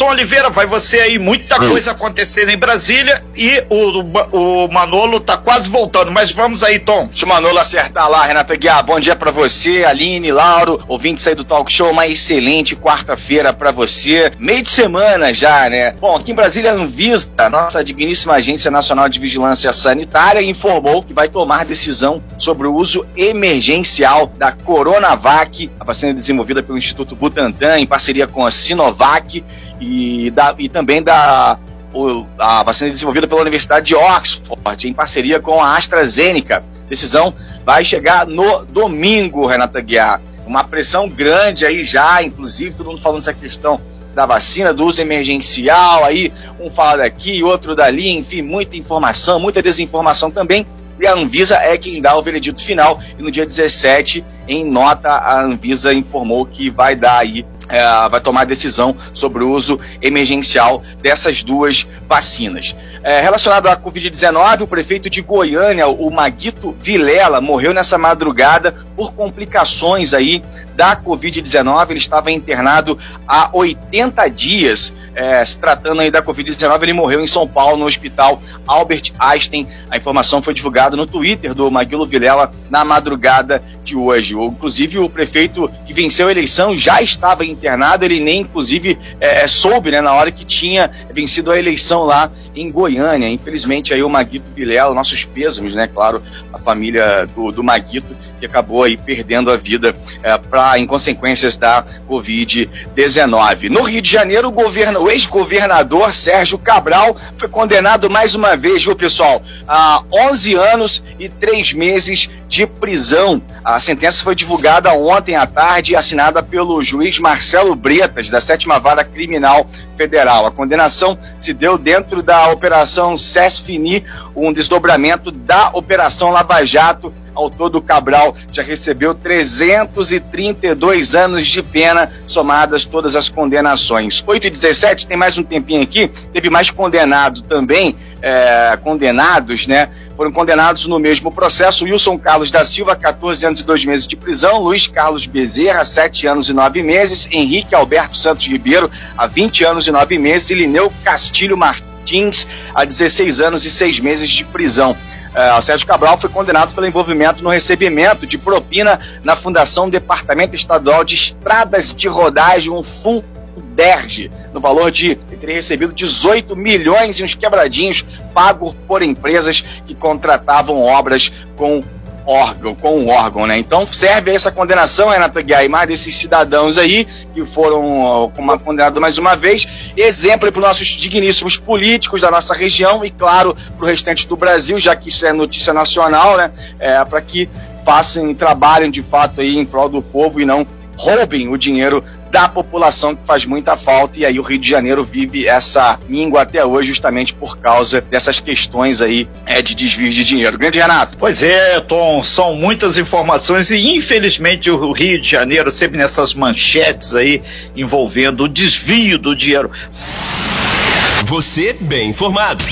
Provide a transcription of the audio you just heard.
Tom Oliveira, vai você aí, muita coisa acontecendo em Brasília e o, o Manolo tá quase voltando, mas vamos aí, Tom. Deixa o Manolo acertar lá, Renata Guiar. Bom dia para você, Aline, Lauro, ouvintes aí do Talk Show. Uma excelente quarta-feira para você. Meio de semana já, né? Bom, aqui em Brasília, a Anvisa, nossa digníssima Agência Nacional de Vigilância Sanitária, informou que vai tomar decisão sobre o uso emergencial da Coronavac, a vacina desenvolvida pelo Instituto Butantan em parceria com a Sinovac e, da, e também da o, a vacina desenvolvida pela Universidade de Oxford, em parceria com a AstraZeneca. Decisão vai chegar no domingo, Renata Guiar. Uma pressão grande aí já, inclusive, todo mundo falando essa questão da vacina, do uso emergencial, aí um fala daqui, outro dali, enfim, muita informação, muita desinformação também. E a Anvisa é quem dá o veredito final. E no dia 17, em nota, a Anvisa informou que vai dar aí é, vai tomar decisão sobre o uso emergencial dessas duas vacinas. É, relacionado à Covid-19, o prefeito de Goiânia, o Maguito Vilela, morreu nessa madrugada por complicações aí da Covid-19. Ele estava internado há 80 dias. É, se tratando aí da Covid-19, ele morreu em São Paulo, no hospital Albert Einstein. A informação foi divulgada no Twitter do Maguilo Vilela na madrugada de hoje. Inclusive, o prefeito que venceu a eleição já estava internado, ele nem, inclusive, é, soube né, na hora que tinha vencido a eleição lá em Goiânia. Infelizmente, aí o Maguito Vilela, nossos pêsames, né, claro, a família do, do Maguito, que acabou aí perdendo a vida é, pra, em consequências da Covid-19. No Rio de Janeiro, o, governo, o ex-governador Sérgio Cabral foi condenado mais uma vez, viu, pessoal, a 11 anos e 3 meses de prisão. A sentença foi divulgada ontem à tarde e assinada pelo juiz Marcelo Bretas, da sétima vara criminal federal. A condenação se deu dentro da Operação SESFINI, um desdobramento da Operação Lava Jato. Ao todo, Cabral já recebeu 332 anos de pena, somadas todas as condenações. 8 e 17, tem mais um tempinho aqui, teve mais condenado também, é, condenados, né? Foram condenados no mesmo processo Wilson Carlos da Silva, 14 anos e 2 meses de prisão, Luiz Carlos Bezerra, 7 anos e 9 meses, Henrique Alberto Santos Ribeiro, a 20 anos e 9 meses, e Lineu Castilho Martins, a 16 anos e 6 meses de prisão. Uh, o Sérgio Cabral foi condenado pelo envolvimento no recebimento de propina na Fundação Departamento Estadual de Estradas de Rodagem, um FUN DERJ, no valor de teria recebido 18 milhões e uns quebradinhos pagos por empresas que contratavam obras com órgão, com um órgão, né? Então serve essa condenação, Renata Guiar, desses cidadãos aí que foram uma, condenados mais uma vez, exemplo para os nossos digníssimos políticos da nossa região e, claro, para o restante do Brasil, já que isso é notícia nacional, né? É, para que façam, trabalhem de fato aí em prol do povo e não roubem o dinheiro da população que faz muita falta e aí o Rio de Janeiro vive essa míngua até hoje justamente por causa dessas questões aí é, de desvio de dinheiro. Grande Renato. Pois é, Tom, são muitas informações e infelizmente o Rio de Janeiro sempre nessas manchetes aí envolvendo o desvio do dinheiro. Você bem informado.